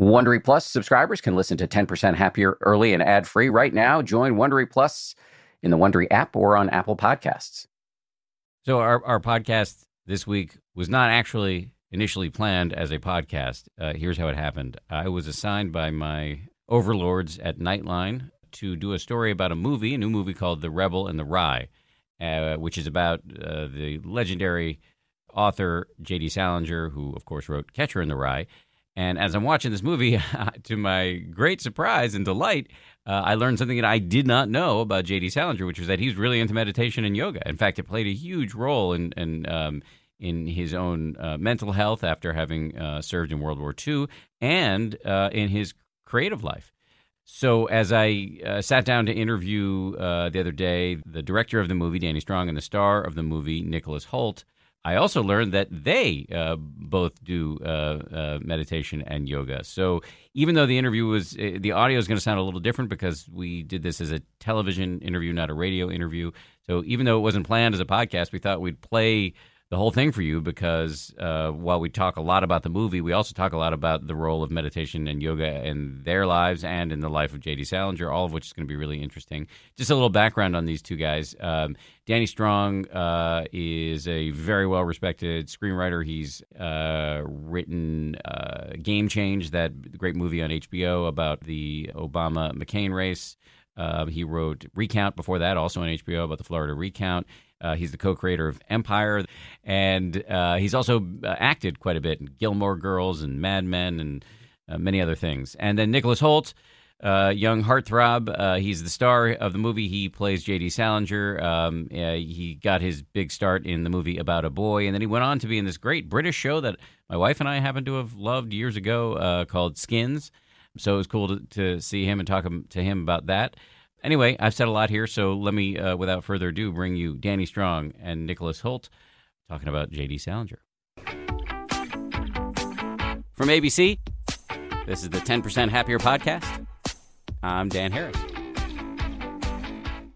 Wondery Plus subscribers can listen to 10% Happier early and ad free right now. Join Wondery Plus in the Wondery app or on Apple Podcasts. So, our, our podcast this week was not actually initially planned as a podcast. Uh, here's how it happened I was assigned by my overlords at Nightline to do a story about a movie, a new movie called The Rebel and the Rye, uh, which is about uh, the legendary author J.D. Salinger, who, of course, wrote Catcher in the Rye. And as I'm watching this movie, to my great surprise and delight, uh, I learned something that I did not know about J.D. Salinger, which was that he's really into meditation and yoga. In fact, it played a huge role in in, um, in his own uh, mental health after having uh, served in World War II and uh, in his creative life. So, as I uh, sat down to interview uh, the other day the director of the movie, Danny Strong, and the star of the movie, Nicholas Hoult, I also learned that they uh, both do uh, uh, meditation and yoga. So even though the interview was, uh, the audio is going to sound a little different because we did this as a television interview, not a radio interview. So even though it wasn't planned as a podcast, we thought we'd play the whole thing for you because uh, while we talk a lot about the movie, we also talk a lot about the role of meditation and yoga in their lives and in the life of J.D. Salinger, all of which is going to be really interesting. Just a little background on these two guys. Um, Danny Strong uh, is a very well respected screenwriter. He's uh, written uh, Game Change, that great movie on HBO about the Obama McCain race. Uh, he wrote Recount before that, also on HBO, about the Florida recount. Uh, he's the co-creator of Empire, and uh, he's also uh, acted quite a bit in Gilmore Girls and Mad Men and uh, many other things. And then Nicholas Hoult, uh, young heartthrob, uh, he's the star of the movie. He plays J.D. Salinger. Um, he got his big start in the movie About a Boy, and then he went on to be in this great British show that my wife and I happen to have loved years ago called Skins. So it was cool to, to see him and talk to him about that. Anyway, I've said a lot here, so let me, uh, without further ado, bring you Danny Strong and Nicholas Hoult talking about J.D. Salinger. From ABC, this is the 10% Happier podcast. I'm Dan Harris.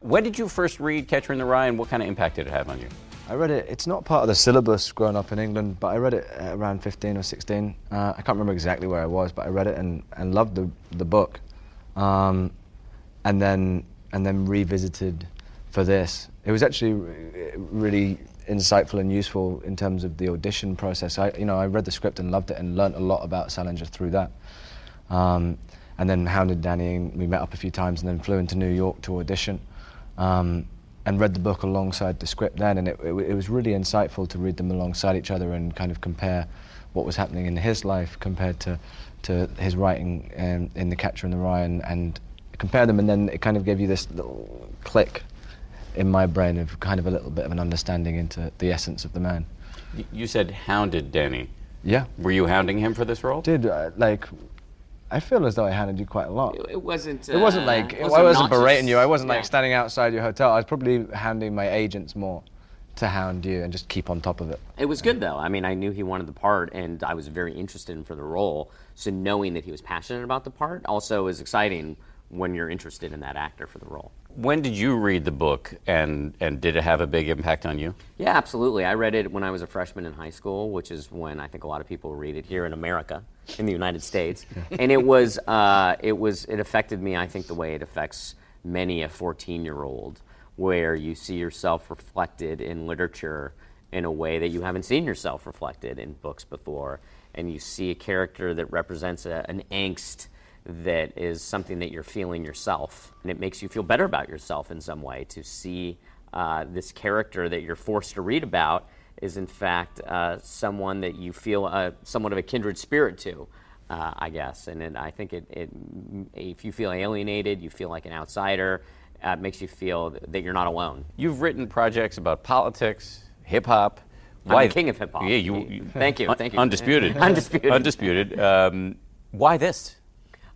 When did you first read Catcher in the Rye, and what kind of impact did it have on you? I read it. It's not part of the syllabus growing up in England, but I read it around 15 or 16. Uh, I can't remember exactly where I was, but I read it and, and loved the the book. Um, and then and then revisited for this. It was actually really insightful and useful in terms of the audition process. I, you know, I read the script and loved it and learnt a lot about Salinger through that. Um, and then hounded Danny and we met up a few times and then flew into New York to audition um, and read the book alongside the script then and it, it, it, was really insightful to read them alongside each other and kind of compare what was happening in his life compared to, to his writing um, in The Catcher in the Rye and, and compare them, and then it kind of gave you this little click in my brain of kind of a little bit of an understanding into the essence of the man. You said hounded Danny. Yeah. Were you hounding him for this role? Did uh, like. I feel as though I hounded you quite a lot. It wasn't. Uh, it wasn't like it wasn't I wasn't berating you. I wasn't yeah. like standing outside your hotel. I was probably hounding my agents more to hound you and just keep on top of it. It was good though. I mean, I knew he wanted the part, and I was very interested in for the role. So knowing that he was passionate about the part also is exciting when you're interested in that actor for the role. When did you read the book and, and did it have a big impact on you? Yeah, absolutely. I read it when I was a freshman in high school, which is when I think a lot of people read it here in America, in the United States. and it was, uh, it was, it affected me, I think, the way it affects many a 14 year old, where you see yourself reflected in literature in a way that you haven't seen yourself reflected in books before. And you see a character that represents a, an angst that is something that you're feeling yourself. And it makes you feel better about yourself in some way to see uh, this character that you're forced to read about is, in fact, uh, someone that you feel uh, somewhat of a kindred spirit to. Uh, I guess, and it, I think it, it, if you feel alienated, you feel like an outsider, uh, it makes you feel that you're not alone. You've written projects about politics, hip hop. Why? I'm the king of hip hop. Yeah, you, you, Thank you. Thank you. Undisputed. undisputed. Undisputed. Um, why this?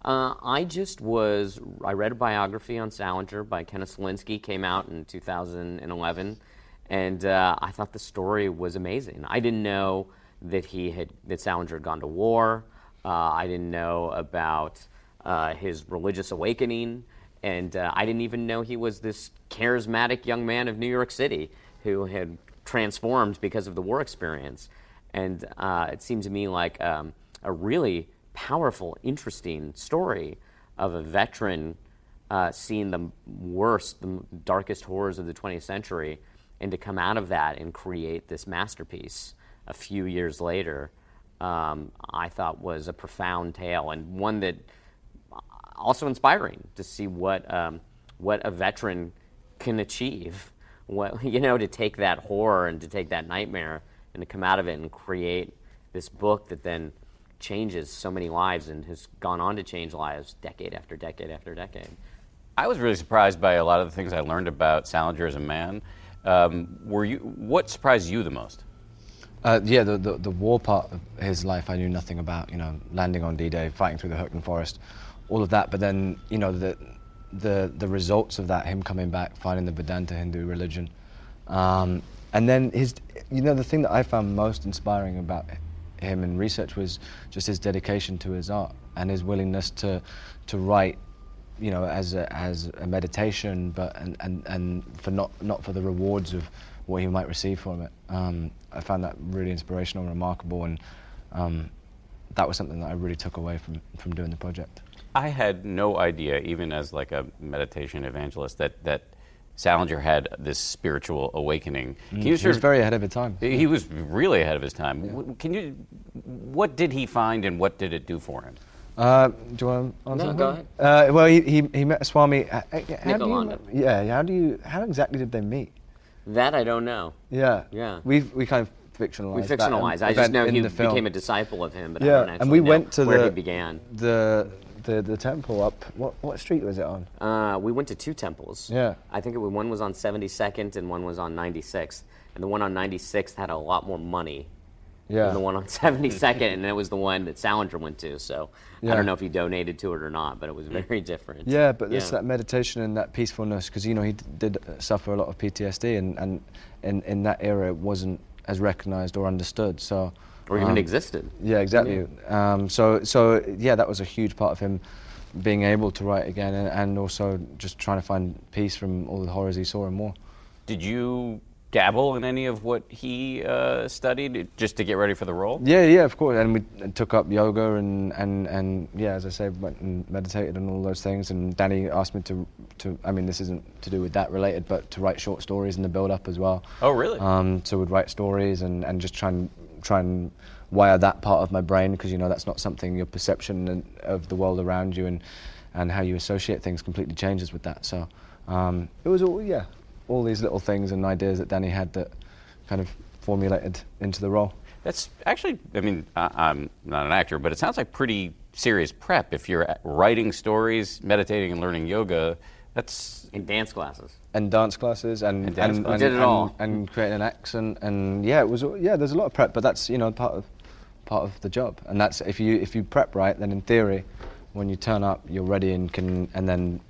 Uh, I just was, I read a biography on Salinger by Kenneth Slawenski, came out in 2011, and uh, I thought the story was amazing. I didn't know that he had, that Salinger had gone to war. Uh, I didn't know about uh, his religious awakening, and uh, I didn't even know he was this charismatic young man of New York City who had transformed because of the war experience. And uh, it seemed to me like um, a really powerful, interesting story of a veteran uh, seeing the worst, the darkest horrors of the 20th century, and to come out of that and create this masterpiece a few years later, um, I thought was a profound tale and one that also inspiring to see what um, what a veteran can achieve. What you know, to take that horror and to take that nightmare and to come out of it and create this book that then changes so many lives and has gone on to change lives decade after decade after decade. I was really surprised by a lot of the things I learned about Salinger as a man. Um, were you? What surprised you the most? Uh, yeah, the, the, the war part of his life I knew nothing about. You know, landing on D-Day, fighting through the Hürtgen Forest, all of that. But then, you know, the the the results of that, him coming back, finding the Vedanta Hindu religion, um, and then his, you know, the thing that I found most inspiring about him in research was just his dedication to his art and his willingness to to write you know, as a, as a meditation, but and, and, and for not not for the rewards of what he might receive from it. Um, I found that really inspirational and remarkable, and um, that was something that I really took away from from doing the project. I had no idea, even as like a meditation evangelist, that that Salinger had this spiritual awakening. Mm. He was very ahead of his time. He was really ahead of his time. Yeah. Can you? What did he find, and what did it do for him? Uh, do you want to answer? No, go ahead. Uh, well, he, he, he met Swami. Uh, uh how do you, yeah, how do you? How exactly did they meet? That I don't know. Yeah. Yeah. We we kind of fictionalized. We fictionalized. I just know he became a disciple of him, but yeah, I don't actually and we know went to where the, he began. The the the temple up. What what street was it on? Uh, we went to two temples. Yeah. I think it, one was on 72nd and one was on 96th, and the one on 96th had a lot more money yeah. the one on 72nd, and it was the one that Salinger went to. So yeah. I don't know if he donated to it or not, but it was very different. Yeah, but there's that meditation and that peacefulness, because you know he did suffer a lot of PTSD, and, and in, in that era it wasn't as recognized or understood. So or even um, existed. Yeah, exactly. Yeah. Um, so so yeah, that was a huge part of him being able to write again, and, and also just trying to find peace from all the horrors he saw and more. Did you dabble in any of what he uh, studied just to get ready for the role? Yeah, yeah, of course. And we took up yoga and, and, and yeah, as I say, went and meditated and all those things. And Danny asked me to, to, I mean, this isn't to do with that related, but to write short stories in the build up as well. Oh, really? Um, so we'd write stories and, and just try and, try and wire that part of my brain because, you know, that's not something your perception of the world around you and, and how you associate things completely changes with that. So um, it was all, yeah, all these little things and ideas that Danny had that kind of formulated into the role. That's actually, I mean, I, am not an actor, but it sounds like pretty serious prep. If you're writing stories, meditating, and learning yoga, that's in dance classes and dance classes and and, dance and, and, did it all. and creating an accent and yeah, it was yeah. There's a lot of prep, but that's you know part of part of the job. And that's if you if you prep right, then in theory, when you turn up, you're ready and can and then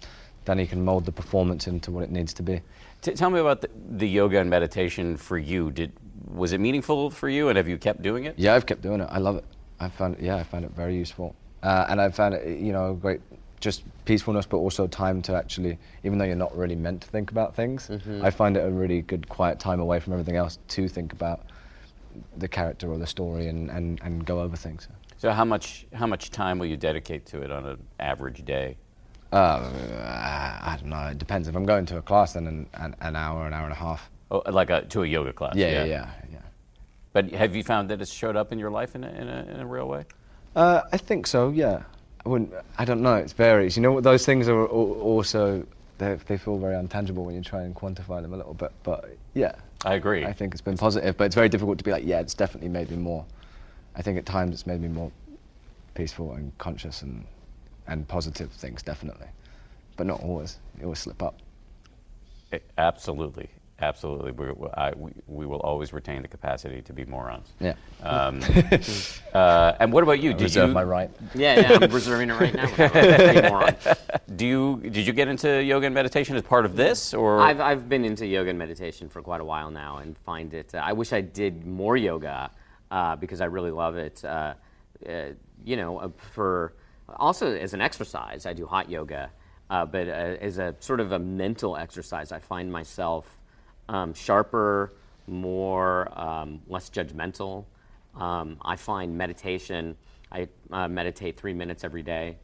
Danny can mold the performance into what it needs to be. T- tell me about the, the, yoga and meditation for you. Did was it meaningful for you, and have you kept doing it? Yeah, I've kept doing it. I love it. I found it, yeah, I found it very useful, uh, and I found it you know great just peacefulness, but also time to actually, even though you're not really meant to think about things, mm-hmm. I find it a really good quiet time away from everything else to think about the character or the story and, and, and go over things. So how much how much time will you dedicate to it on an average day? Uh, I don't know. It depends. If I'm going to a class, then an, an, an hour, an hour and a half. Oh, like a, to a yoga class. Yeah, yeah, yeah, yeah, But have you found that it's showed up in your life in a, in a, in a real way? Uh, I think so. Yeah. I wouldn't. I don't know. It varies. You know, what? those things are also they, they feel very untangible when you try and quantify them a little bit. But yeah, I agree. I think it's been positive, but it's very difficult to be like, yeah, it's definitely made me more. I think at times it's made me more peaceful and conscious and and positive things definitely, but not always. You always slip up. Absolutely, absolutely. We, I, we, we, will always retain the capacity to be morons. Yeah. Um, uh, and what about you? I did reserve you, my right. Yeah, yeah. I'm reserving it right now. Do you did you get into yoga and meditation as part of this, or I've I've been into yoga and meditation for quite a while now, and find it. Uh, I wish I did more yoga uh, because I really love it. Uh, uh, you know, uh, for also as an exercise, I do hot yoga, uh, but uh, as a sort of a mental exercise, I find myself um, sharper, more um, less judgmental. Um, I find meditation I uh, meditate three minutes every day,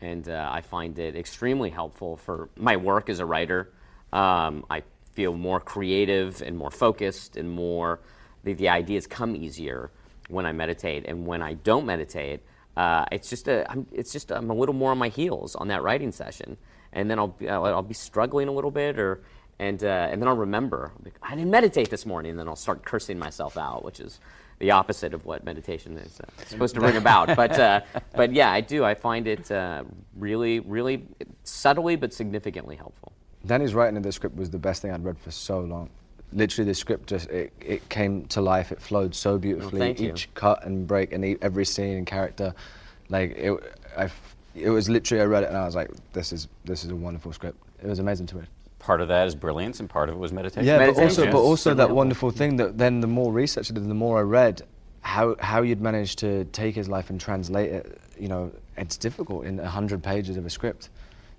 and uh, I find it extremely helpful for my work as a writer. Um, I feel more creative and more focused, and more the, the ideas come easier when I meditate. And when I don't meditate, uh, it's just a, I'm, it's just I'm a little more on my heels on that writing session, and then I'll be, I'll, I'll be struggling a little bit, or and uh, and then I'll remember I didn't meditate this morning, and then I'll start cursing myself out, which is the opposite of what meditation is uh, supposed to bring about. But uh, but yeah, I do. I find it uh, really really subtly but significantly helpful. Danny's writing in the script was the best thing I'd read for so long. Literally, the script just it, it came to life. It flowed so beautifully. thank you. Each cut and break and every scene and character, like it, I, it was literally. I read it and I was like, this is this is a wonderful script. It was amazing to read. Part of that is brilliance, and part of it was meditation. Yeah, but also, is but also that helpful. wonderful thing that then the more research I did, the more I read, how how you'd managed to take his life and translate it. You know, it's difficult in a hundred pages of a script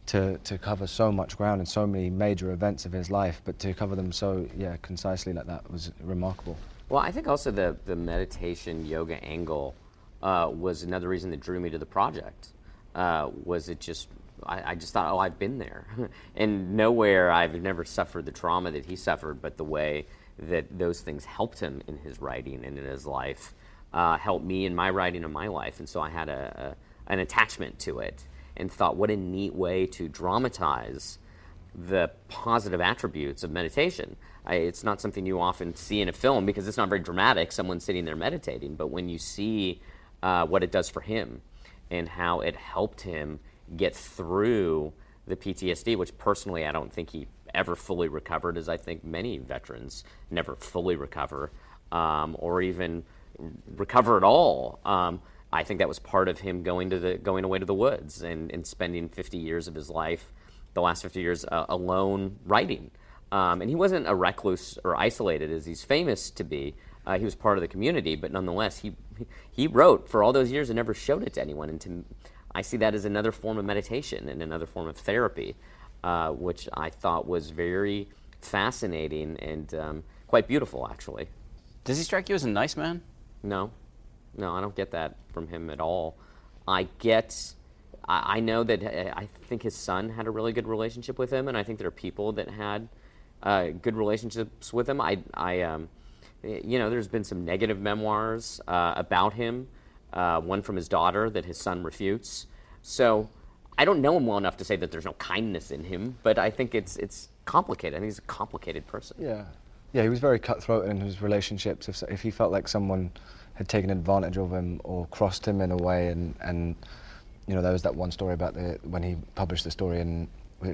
to to cover so much ground and so many major events of his life, but to cover them so yeah concisely like that was remarkable. Well, I think also the, the meditation yoga angle uh, was another reason that drew me to the project. Uh, was it just I, I just thought, oh, I've been there, and nowhere I've never suffered the trauma that he suffered, but the way that those things helped him in his writing and in his life uh, helped me in my writing and my life, and so I had a, a an attachment to it, and thought, what a neat way to dramatize the positive attributes of meditation. I, it's not something you often see in a film because it's not very dramatic, someone sitting there meditating. But when you see uh, what it does for him and how it helped him get through the PTSD, which personally I don't think he ever fully recovered, as I think many veterans never fully recover um, or even recover at all. Um, I think that was part of him going to the going away to the woods and, and spending 50 years of his life, the last 50 years, uh, alone writing. Um, and he wasn't a recluse or isolated as he's famous to be. Uh, he was part of the community, but nonetheless, he he wrote for all those years and never showed it to anyone. And to, I see that as another form of meditation and another form of therapy, uh, which I thought was very fascinating and um, quite beautiful, actually. Does he strike you as a nice man? No, no, I don't get that from him at all. I get, I, I know that uh, I think his son had a really good relationship with him, and I think there are people that had uh, good relationships with him. I, I, um, you know, there's been some negative memoirs uh, about him. Uh, one from his daughter that his son refutes. So I don't know him well enough to say that there's no kindness in him, but I think it's it's complicated. I think he's a complicated person. Yeah, yeah, he was very cutthroat in his relationships. If if he felt like someone had taken advantage of him or crossed him in a way, and and you know there was that one story about the when he published the story in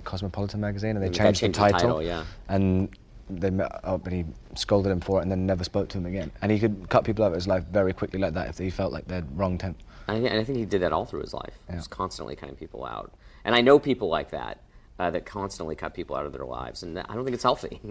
Cosmopolitan magazine, and they changed, changed the the title, title, yeah. and they met up and he scolded him for it, and then never spoke to him again. And he could cut people out of his life very quickly like that if he felt like they'd wronged him. And I think he did that all through his life. Yeah. Just constantly cutting people out. And I know people like that uh, that constantly cut people out of their lives, and I don't think it's healthy.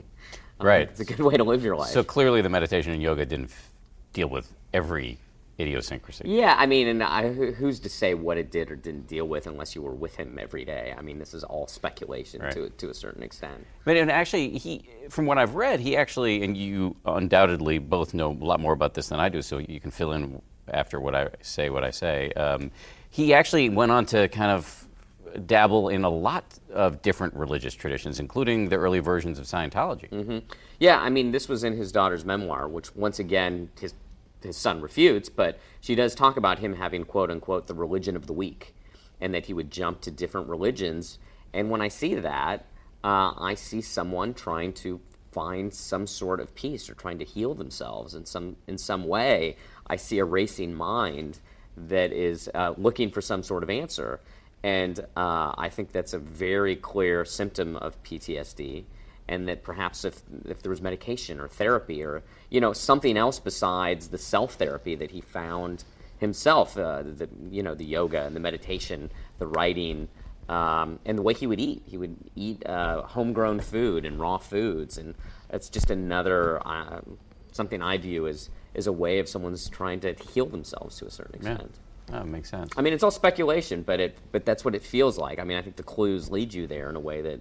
I Right. think It's a good way to live your life. So clearly, the meditation and yoga didn't f- deal with every idiosyncrasy. yeah, I mean, and I, who's to say what it did or didn't deal with unless you were with him every day? I mean, this is all speculation Right. to to a certain extent. But and actually, he, from what I've read, he actually, and you undoubtedly both know a lot more about this than I do, so you can fill in after what I say. What I say, um, he actually went on to kind of dabble in a lot of different religious traditions, including the early versions of Scientology. Yeah, I mean, this was in his daughter's memoir, which once again his his son refutes, but she does talk about him having quote unquote the religion of the week, and that he would jump to different religions. And when I see that, uh, I see someone trying to find some sort of peace or trying to heal themselves in some in some way. I see a racing mind that is uh, looking for some sort of answer. And uh, I think that's a very clear symptom of PTSD, and that perhaps if, if there was medication or therapy or you know something else besides the self therapy that he found himself, uh, the you know the yoga and the meditation, the writing, um, and the way he would eat, he would eat uh, homegrown food and raw foods, and that's just another uh, something I view as as a way of someone's trying to heal themselves to a certain Yeah, extent. that makes sense. I mean, it's all speculation, but it but that's what it feels like. I mean, I think the clues lead you there in a way that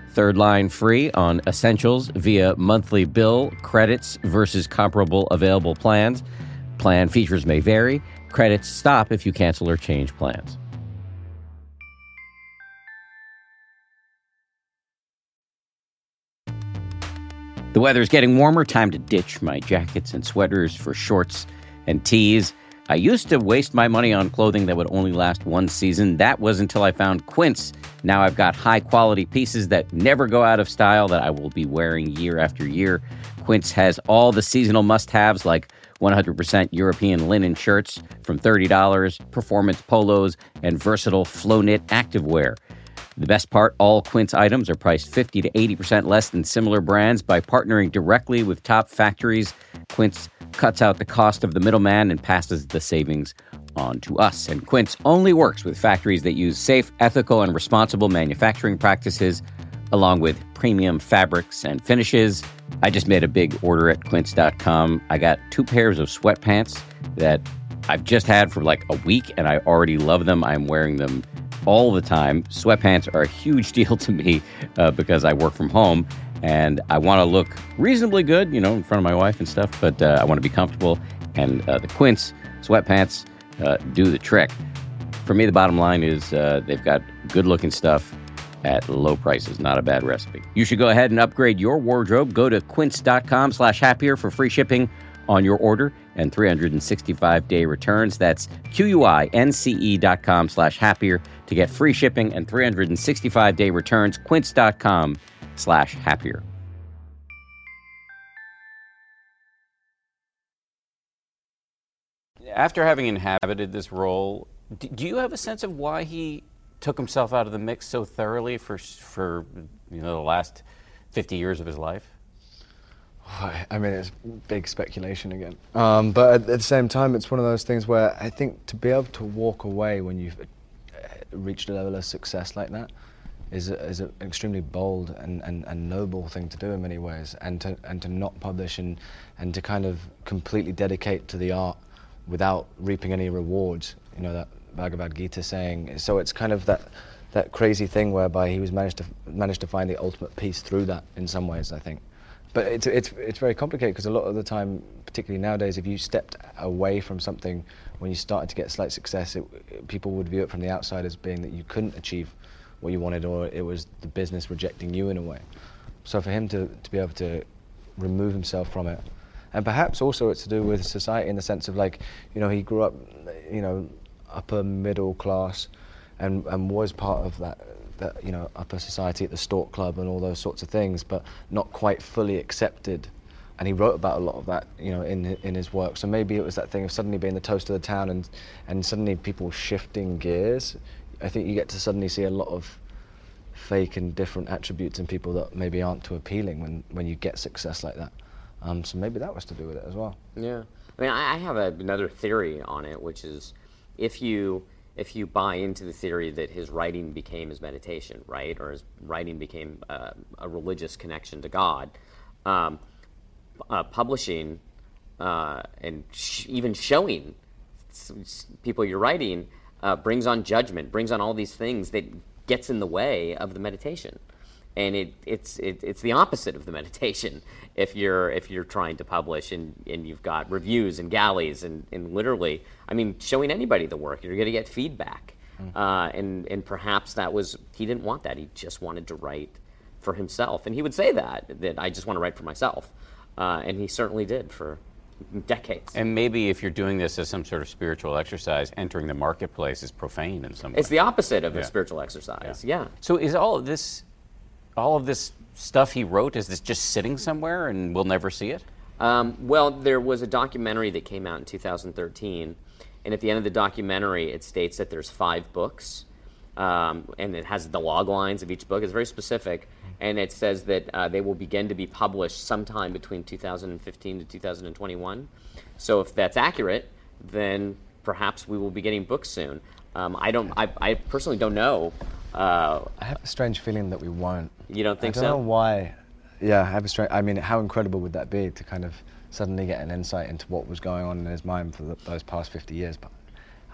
third line free on essentials via monthly bill credits versus comparable available plans. Plan features may vary. Credits stop if you cancel or change plans. The weather is getting warmer. Time to ditch my jackets and sweaters for shorts and tees. I used to waste my money on clothing that would only last one season. That was until I found Quince. Now I've got high quality pieces that never go out of style that I will be wearing year after year. Quince has all the seasonal must haves like 100% European linen shirts from $30, performance polos, and versatile flow knit activewear. The best part all Quince items are priced 50 to 80% less than similar brands by partnering directly with top factories. Quince cuts out the cost of the middleman and passes the savings on to us. And Quince only works with factories that use safe, ethical, and responsible manufacturing practices, along with premium fabrics and finishes. I just made a big order at quince.com. I got two pairs of sweatpants that I've just had for like a week and I already love them. I'm wearing them all the time. Sweatpants are a huge deal to me uh, because I work from home and I want to look reasonably good, you know, in front of my wife and stuff, but uh, I want to be comfortable. And uh, the Quince sweatpants uh, do the trick. For me, the bottom line is uh, they've got good looking stuff at low prices. Not a bad recipe. You should go ahead and upgrade your wardrobe. Go to quince.com slash happier for free shipping on your order and 365 day returns. That's Q-U-I-N-C-E dot com slash happier to get free shipping and 365 day returns. Quince.com slash happier. After having inhabited this role, do you have a sense of why he took himself out of the mix so thoroughly for, for you know, the last 50 years of his life? I mean, it's big speculation again. Um, but at, the same time, it's one of those things where I think to be able to walk away when you've uh, reached a level of success like that is, a, is an extremely bold and, and, and noble thing to do in many ways. And to, and to not publish and, and to kind of completely dedicate to the art without reaping any rewards, you know, that Bhagavad Gita saying. So it's kind of that, that crazy thing whereby he was managed to, managed to find the ultimate peace through that in some ways, I think. But it's, it's, it's very complicated because a lot of the time, particularly nowadays, if you stepped away from something when you started to get slight success, it, people would view it from the outside as being that you couldn't achieve what you wanted or it was the business rejecting you in a way. So for him to, to be able to remove himself from it, and perhaps also it's to do with society in the sense of like, you know, he grew up, you know, upper middle class and, and was part of that that you know upper society at the Stork Club and all those sorts of things, but not quite fully accepted. And he wrote about a lot of that, you know, in in his work. So maybe it was that thing of suddenly being the toast of the town, and and suddenly people shifting gears. I think you get to suddenly see a lot of fake and different attributes in people that maybe aren't too appealing when when you get success like that. Um, so maybe that was to do with it as well. Yeah, I mean, I have a, another theory on it, which is if you if you buy into the theory that his writing became his meditation, right, or his writing became uh, a religious connection to God, um, uh, publishing uh, and sh- even showing people you're writing uh, brings on judgment, brings on all these things that gets in the way of the meditation and it, it's it, it's the opposite of the meditation if you're if you're trying to publish and, and you've got reviews and galleys and, and literally I mean showing anybody the work you're going to get feedback mm. uh, and and perhaps that was he didn't want that he just wanted to write for himself and he would say that that I just want to write for myself uh, and he certainly did for decades. And maybe if you're doing this as some sort of spiritual exercise, entering the marketplace is profane in some way. It's the opposite of yeah. a spiritual exercise. Yeah. yeah. So is all of this all of this stuff he wrote is this just sitting somewhere and we'll never see it? Um, well, there was a documentary that came out in 2013, and at the end of the documentary, it states that there's five books, um, and it has the log lines of each book. It's very specific, and it says that uh, they will begin to be published sometime between 2015 to 2021. So if that's accurate, then perhaps we will be getting books soon. Um, I don't. I, I, personally don't know. Uh, I have a strange feeling that we won't. You don't think so? I don't so? know why. Yeah, I have a strange. I mean, how incredible would that be to kind of suddenly get an insight into what was going on in his mind for the, those past 50 years? But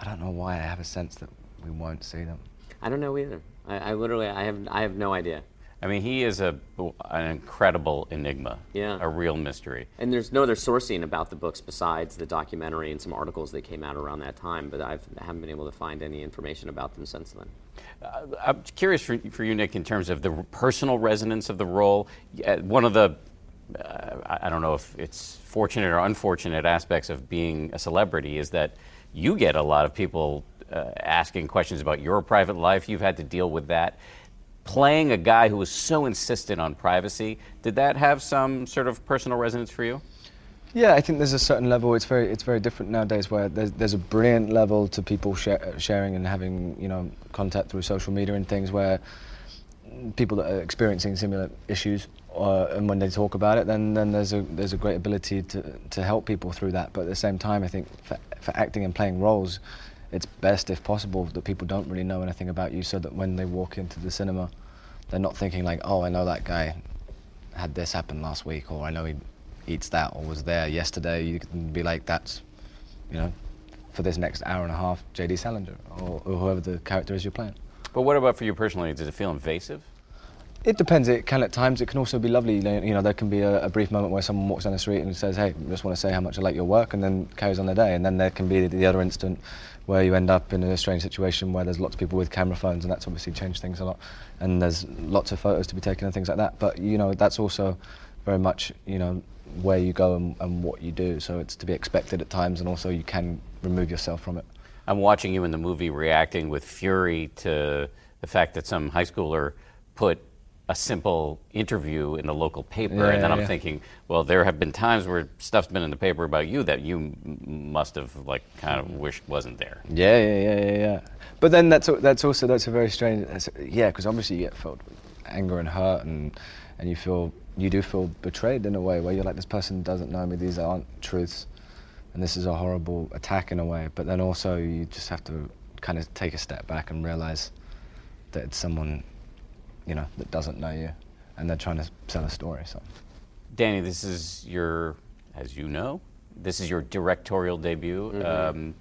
I don't know why. I have a sense that we won't see them. I don't know either. I, I literally, I have, I have no idea. I mean, he is a an incredible enigma. Yeah. A real mystery. And there's no other sourcing about the books besides the documentary and some articles that came out around that time, but I've, I haven't been able to find any information about them since then. Uh, I'm curious for, for you, Nick, in terms of the personal resonance of the role. One of the uh, I don't know if it's fortunate or unfortunate aspects of being a celebrity is that you get a lot of people uh, asking questions about your private life. You've had to deal with that. Playing a guy who was so insistent on privacy, did that have some sort of personal resonance for you? Yeah, I think there's a certain level. It's very, it's very different nowadays. Where there's, there's a brilliant level to people sharing and having, you know, contact through social media and things where people that are experiencing similar issues, uh, and when they talk about it, then then there's a there's a great ability to to help people through that. But at the same time, I think for, for acting and playing roles, it's best if possible that people don't really know anything about you, so that when they walk into the cinema, they're not thinking like, oh, I know that guy had this happen last week, or I know he eats that, or was there yesterday. You can be like, that's, you know, for this next hour and a half, J.D. Salinger, or, or whoever the character is you're playing. But what about for you personally? Does it feel invasive? It depends. It can at times. It can also be lovely. You know, there can be a, a, brief moment where someone walks down the street and says, "Hey, I just want to say how much I like your work," and then carries on their day. And then there can be the, the other instant where you end up in a strange situation where there's lots of people with camera phones, and that's obviously changed things a lot. And there's lots of photos to be taken and things like that. But you know, that's also very much you know where you go and, and what you do. So it's to be expected at times, and also you can remove yourself from it. I'm watching you in the movie reacting with fury to the fact that some high schooler put a simple interview in the local paper, Yeah, and then I'm yeah. thinking, well, there have been times where stuff's been in the paper about you that you m- must have like kind of wished wasn't there. Yeah, yeah, yeah, yeah, yeah. But then that's that's also that's a very strange. Yeah, because obviously you get filled with anger and hurt, and and you feel you do feel betrayed in a way where you're like this person doesn't know me. These aren't truths, and this is a horrible attack in a way. But then also you just have to kind of take a step back and realize that it's someone, you know, that doesn't know you, and they're trying to sell a story. So. Danny, this is your, as you know, this is your directorial debut. Um,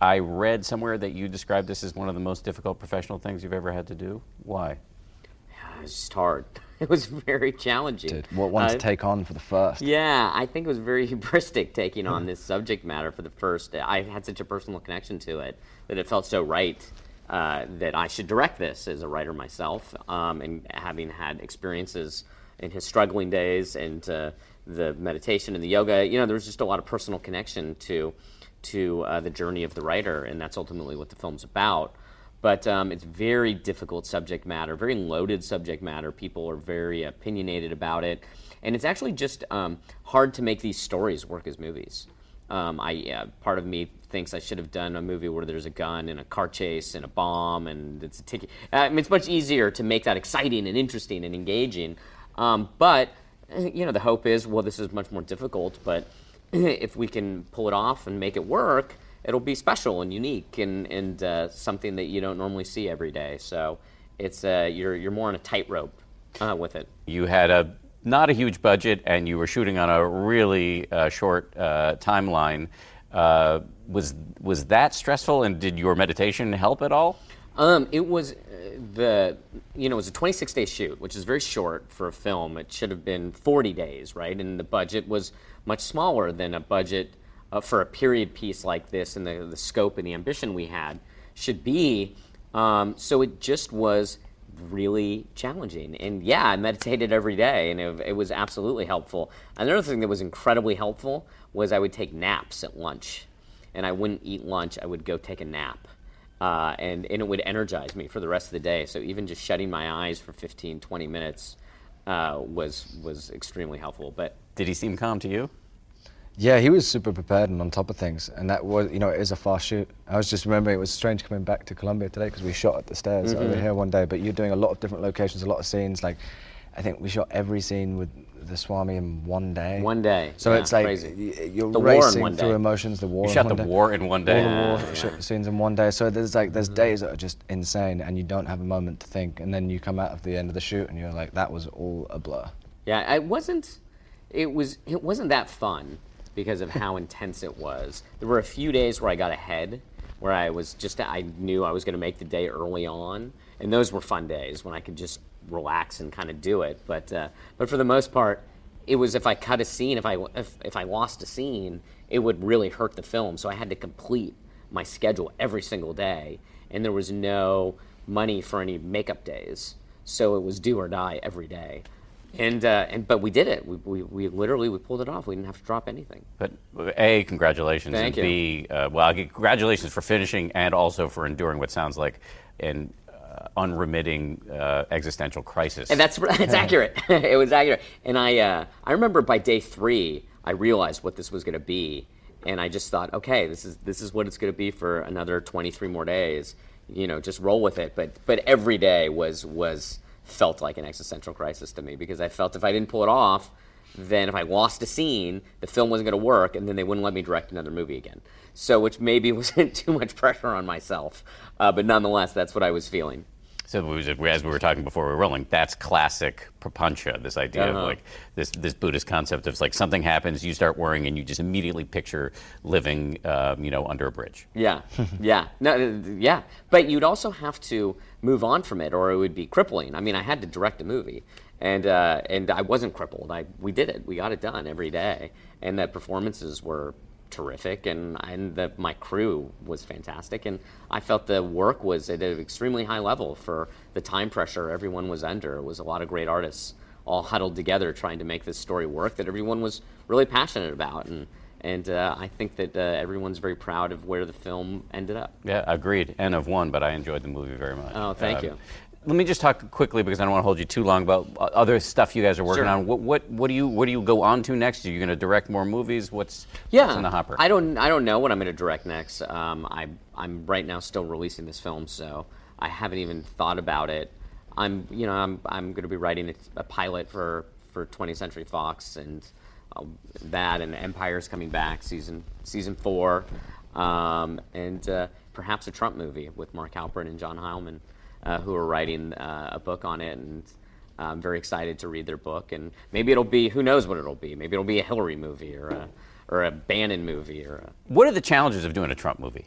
I read somewhere that you described this as one of the most difficult professional things you've ever had to do. Why? It was just hard. It was very challenging. What one to Uh, take on for the first? Yeah, I think it was very hubristic taking on this subject matter for the first. I had such a personal connection to it that it felt so right uh, that I should direct this as a writer myself. Um, and having had experiences in his struggling days and uh, the meditation and the yoga, you know, there was just a lot of personal connection to to uh, the journey of the writer, and that's ultimately what the film's about but um, it's very difficult subject matter, very loaded subject matter. People are very opinionated about it, and it's actually just um, hard to make these stories work as movies. Um, I uh, part of me thinks I should have done a movie where there's a gun and a car chase and a bomb and it's a ticket. I mean, it's much easier to make that exciting and interesting and engaging. Um, but eh, you know, the hope is well, this is much more difficult, but if we can pull it off and make it work, it'll be special and unique and, and uh, something that you don't normally see every day. So it's uh, you're you're more on a tightrope uh, with it. You had a not a huge budget, and you were shooting on a really uh, short uh, timeline. Uh, was was that stressful, and did your meditation help at all? Um, it was the you know it was a 26 day shoot, which is very short for a film. It should have been 40 days, right? And the budget was much smaller than a budget uh, for a period piece like this, and the the scope and the ambition we had should be. Um, so it just was really challenging. And yeah, I meditated every day, and it, it was absolutely helpful. Another thing that was incredibly helpful was I would take naps at lunch, and I wouldn't eat lunch. I would go take a nap uh, and, and it would energize me for the rest of the day. So even just shutting my eyes for 15, 20 minutes uh, was was extremely helpful. But Did he seem calm to you? Yeah, he was super prepared and on top of things, and that was, you know, it is a fast shoot. I was just remembering it was strange coming back to Columbia today because we shot at the stairs Mm-hmm. over here one day. But you're doing a lot of different locations, a lot of scenes. Like, I think we shot every scene with the Swami in one day. One day. So Yeah, it's like crazy. you're The racing one through emotions. The war. You in shot one the day. war in one day. All the war Yeah, sh- yeah. scenes in one day. So there's like Mm-hmm. there's days that are just insane, and you don't have a moment to think, and then you come out of the end of the shoot, and you're like, that was all a blur. Yeah, it wasn't. It was. It wasn't that fun because of how intense it was. There were a few days where I got ahead, where I was just. I knew I was going to make the day early on, and those were fun days when I could just relax and kind of do it. But uh, but for the most part, it was if I cut a scene, if I if, if I lost a scene, it would really hurt the film. So I had to complete my schedule every single day, and there was no money for any makeup days. So it was do or die every day and uh, and but we did it. We, we, we literally we pulled it off. We didn't have to drop anything. But a, congratulations, Thank and you. b, uh, well, congratulations for finishing and also for enduring what sounds like an uh, unremitting uh, existential crisis. And that's that's accurate. it was accurate. And I uh, I remember by day three, I realized what this was going to be, and I just thought, okay, this is this is what it's going to be for another 23 more days. You know, just roll with it. But but every day was was felt like an existential crisis to me because I felt if I didn't pull it off, then if I lost a scene, the film wasn't going to work, and then they wouldn't let me direct another movie again. So, which maybe wasn't too much pressure on myself, uh, but nonetheless, that's what I was feeling. So it was- as we were talking before we were rolling, that's classic Prapancha. This idea Uh-huh. of like this this Buddhist concept of like something happens, you start worrying, and you just immediately picture living, um, you know, under a bridge. Yeah, yeah, no, uh, yeah. But you'd also have to move on from it, or it would be crippling. I mean, I had to direct a movie, and uh, and I wasn't crippled. I we did it. We got it done every day, and the performances were terrific, and and the, my crew was fantastic, and I felt the work was at an extremely high level for the time pressure everyone was under. It was a lot of great artists all huddled together trying to make this story work that everyone was really passionate about, and and uh, I think that uh, everyone's very proud of where the film ended up. Yeah, agreed. N of one, but I enjoyed the movie very much. Oh, thank you. Let me just talk quickly because I don't want to hold you too long about other stuff you guys are working Sure. on. What, what what do you what do you go on to next? Are you going to direct more movies? What's Yeah, what's in the hopper? I don't I don't know what I'm going to direct next. Um, I I'm right now still releasing this film, so I haven't even thought about it. I'm you know I'm I'm going to be writing a, a pilot for for 20th Century Fox and uh, that and Empire's coming back season season four, um, and uh, perhaps a Trump movie with Mark Halperin and John Heilemann, uh, who are writing uh, a book on it and. I'm very excited to read their book, and maybe it'll be who knows what it'll be. Maybe it'll be a Hillary movie or a or a Bannon movie or a. what are the challenges of doing a Trump movie?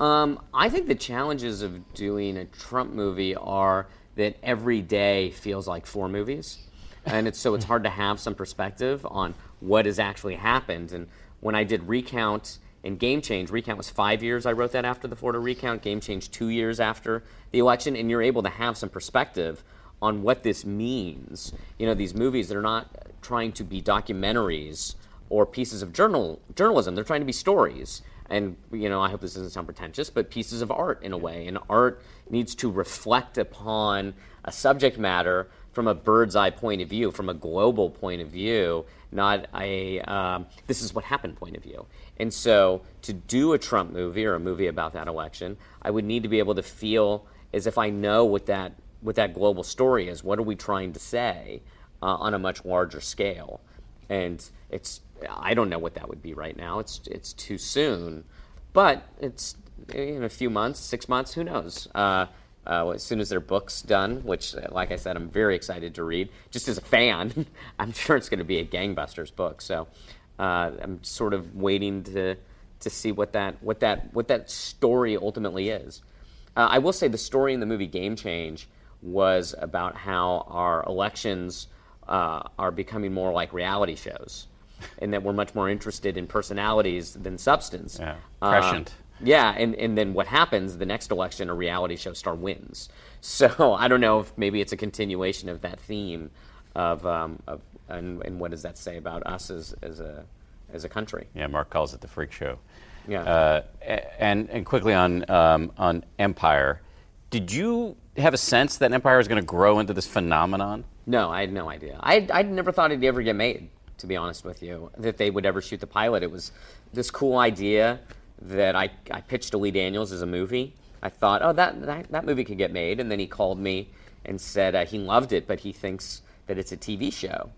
Um, I think the challenges of doing a Trump movie are that every day feels like four movies, and it's so it's hard to have some perspective on what has actually happened. And when I did Recount and Game Change, Recount was five years. I wrote that after the Florida recount. Game Change two years after the election, and you're able to have some perspective on what this means. You know, these movies, they're not trying to be documentaries or pieces of journal journalism. They're trying to be stories. And you know, I hope this doesn't sound pretentious, but pieces of art in a way. And art needs to reflect upon a subject matter from a bird's eye point of view, from a global point of view, not a um, this is what happened point of view. And so, to do a Trump movie or a movie about that election, I would need to be able to feel as if I know what that what that global story is. What are we trying to say uh, on a much larger scale? And it's I don't know what that would be right now. It's it's too soon, but it's in a few months, six months, who knows? Uh, uh, as soon as their book's done, which, uh, like I said, I'm very excited to read. Just as a fan, I'm sure it's going to be a gangbusters book. So uh, I'm sort of waiting to to see what that what that what that story ultimately is. Uh, I will say the story in the movie Game Change was about how our elections uh, are becoming more like reality shows, and that we're much more interested in personalities than substance. Yeah, Uh, prescient. Yeah, and, and then what happens the next election, a reality show star wins. So I don't know if maybe it's a continuation of that theme of, um, of and, and what does that say about us as, as, a, as a country? Yeah, Mark calls it the freak show. Yeah. Uh, and and quickly on um, on Empire, did you have a sense that Empire was going to grow into this phenomenon? No, I had no idea. I I'd never thought it'd ever get made. to be honest with you, that they would ever shoot the pilot. It was this cool idea that I, I pitched to Lee Daniels as a movie. I thought, oh, that, that, that movie could get made. And then he called me and said uh, he loved it, but he thinks that it's a TV show.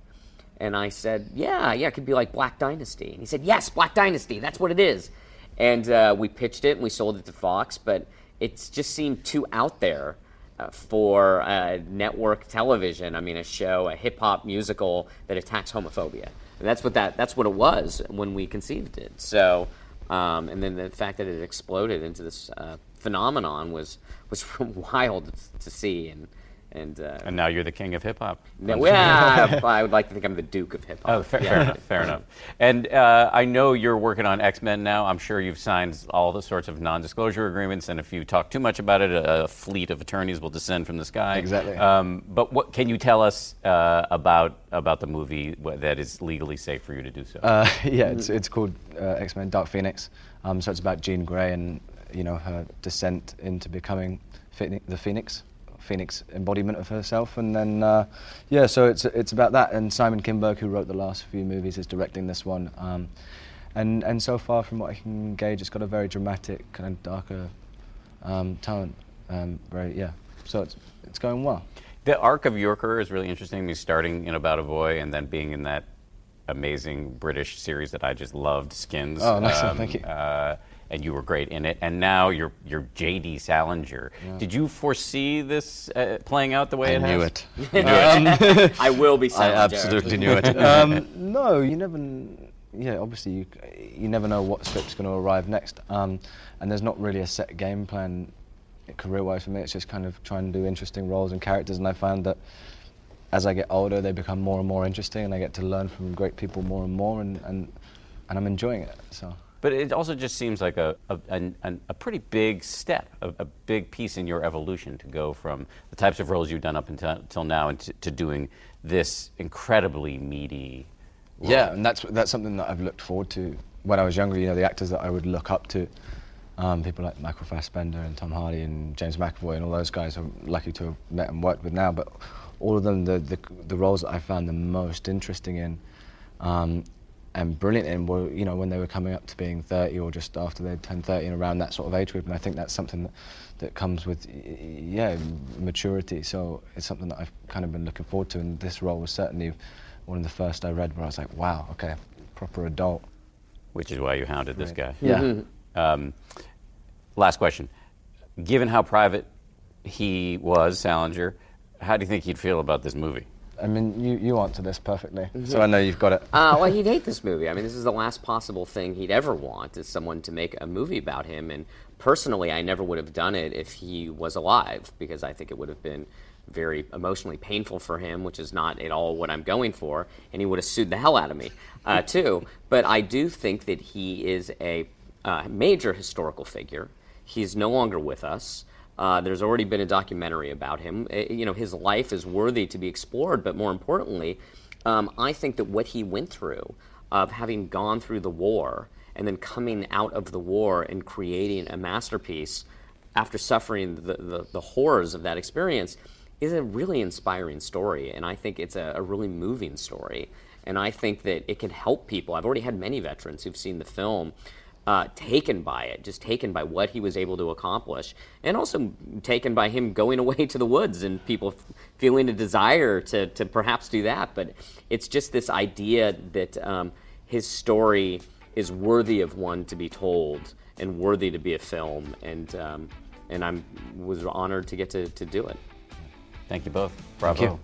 And I said, yeah, yeah, it could be like Black Dynasty. And he said, yes, Black Dynasty, that's what it is. And uh, we pitched it and we sold it to Fox, but it just seemed too out there uh, for uh, network television. I mean, a show, a hip hop musical that attacks homophobia. And that's what that that's what it was when we conceived it. So, um, and then the fact that it exploded into this uh, phenomenon was was wild to see. And and, uh, and now you're the king of hip hop. No, yeah, I would like to think I'm the duke of hip hop. Oh, fair, yeah. fair enough. Fair enough. And uh, I know you're working on X Men now. I'm sure you've signed all the sorts of non-disclosure agreements, and if you talk too much about it, a, a fleet of attorneys will descend from the sky. Exactly. Um, but what can you tell us uh, about about the movie that is legally safe for you to do so? Uh, yeah, it's it's called uh, X Men: Dark Phoenix. Um, so it's about Jean Grey and you know her descent into becoming the Phoenix. Phoenix embodiment of herself. And then, uh, yeah, so it's it's about that. And Simon Kinberg, who wrote the last few movies, is directing this one. Um, and and so far, from what I can gauge, it's got a very dramatic, kind of darker um, tone. Um, very yeah. So it's it's going well. The arc of your career is really interesting. Mean, starting in About a Boy and then being in that amazing British series that I just loved, Skins. Oh, nice. Um, Thank you. Uh, and you were great in it. And now you're you're J.D. Salinger. Yeah. Did you foresee this uh, playing out the way I it knew has? It. knew it. I will be Salinger. I absolutely knew it. Um, no, you never. Yeah, obviously you you never know what script's going to arrive next, um, and there's not really a set game plan career-wise for me. It's just kind of trying to do interesting roles and characters, and I found that as I get older, they become more and more interesting, and I get to learn from great people more and more, and and, and I'm enjoying it. So. But it also just seems like a, a, a, a pretty big step, a, a, big piece in your evolution to go from the types of roles you've done up until, until now and to, to doing this incredibly meaty. Role. Yeah, and that's, that's something that I've looked forward to when I was younger. You know, the actors that I would look up to, um, people like Michael Fassbender and Tom Hardy and James McAvoy and all those guys I'm lucky to have met and worked with now. But all of them, the, the, the roles that I found the most interesting in um, and brilliant in were, you know, when they were coming up to being 30 or just after they'd turned 30 and around that sort of age group. And I think that's something that, that comes with, yeah, maturity. So it's something that I've kind of been looking forward to. And this role was certainly one of the first I read where I was like, wow, okay, proper adult. Which is why you hounded this guy. Yeah. Mm-hmm. Um, last question. Given how private he was, Salinger, how do you think he'd feel about this movie? I mean, you, you answer this perfectly, mm-hmm. so I know you've got it. Uh, well, he'd hate this movie. I mean, this is the last possible thing he'd ever want is someone to make a movie about him. And personally, I never would have done it if he was alive because I think it would have been very emotionally painful for him, which is not at all what I'm going for. And he would have sued the hell out of me, uh, too. But I do think that he is a uh, major historical figure. He's no longer with us. Uh, there's already been a documentary about him. Uh, you know, his life is worthy to be explored, but more importantly, um, I think that what he went through of having gone through the war and then coming out of the war and creating a masterpiece after suffering the, the, the horrors of that experience is a really inspiring story. And I think it's a, a really moving story. And I think that it can help people. I've already had many veterans who've seen the film uh, taken by it, just taken by what he was able to accomplish, and also taken by him going away to the woods and people f- feeling a desire to, to perhaps do that. But it's just this idea that um, his story is worthy of one to be told and worthy to be a film, and um, and I was honored to get to, to do it. Thank you both. Bravo.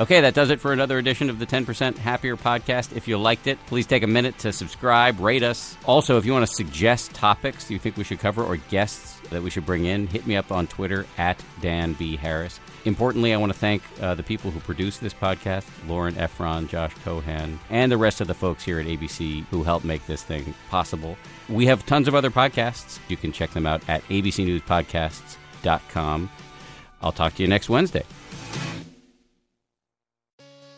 Okay, that does it for another edition of the 10% Happier podcast. If you liked it, please take a minute to subscribe, rate us. Also, if you want to suggest topics you think we should cover or guests that we should bring in, hit me up on Twitter at Dan B. Harris. Importantly, I want to thank uh, the people who produce this podcast Lauren Efron, Josh Cohan, and the rest of the folks here at ABC who helped make this thing possible. We have tons of other podcasts. You can check them out at abcnewspodcasts.com. I'll talk to you next Wednesday.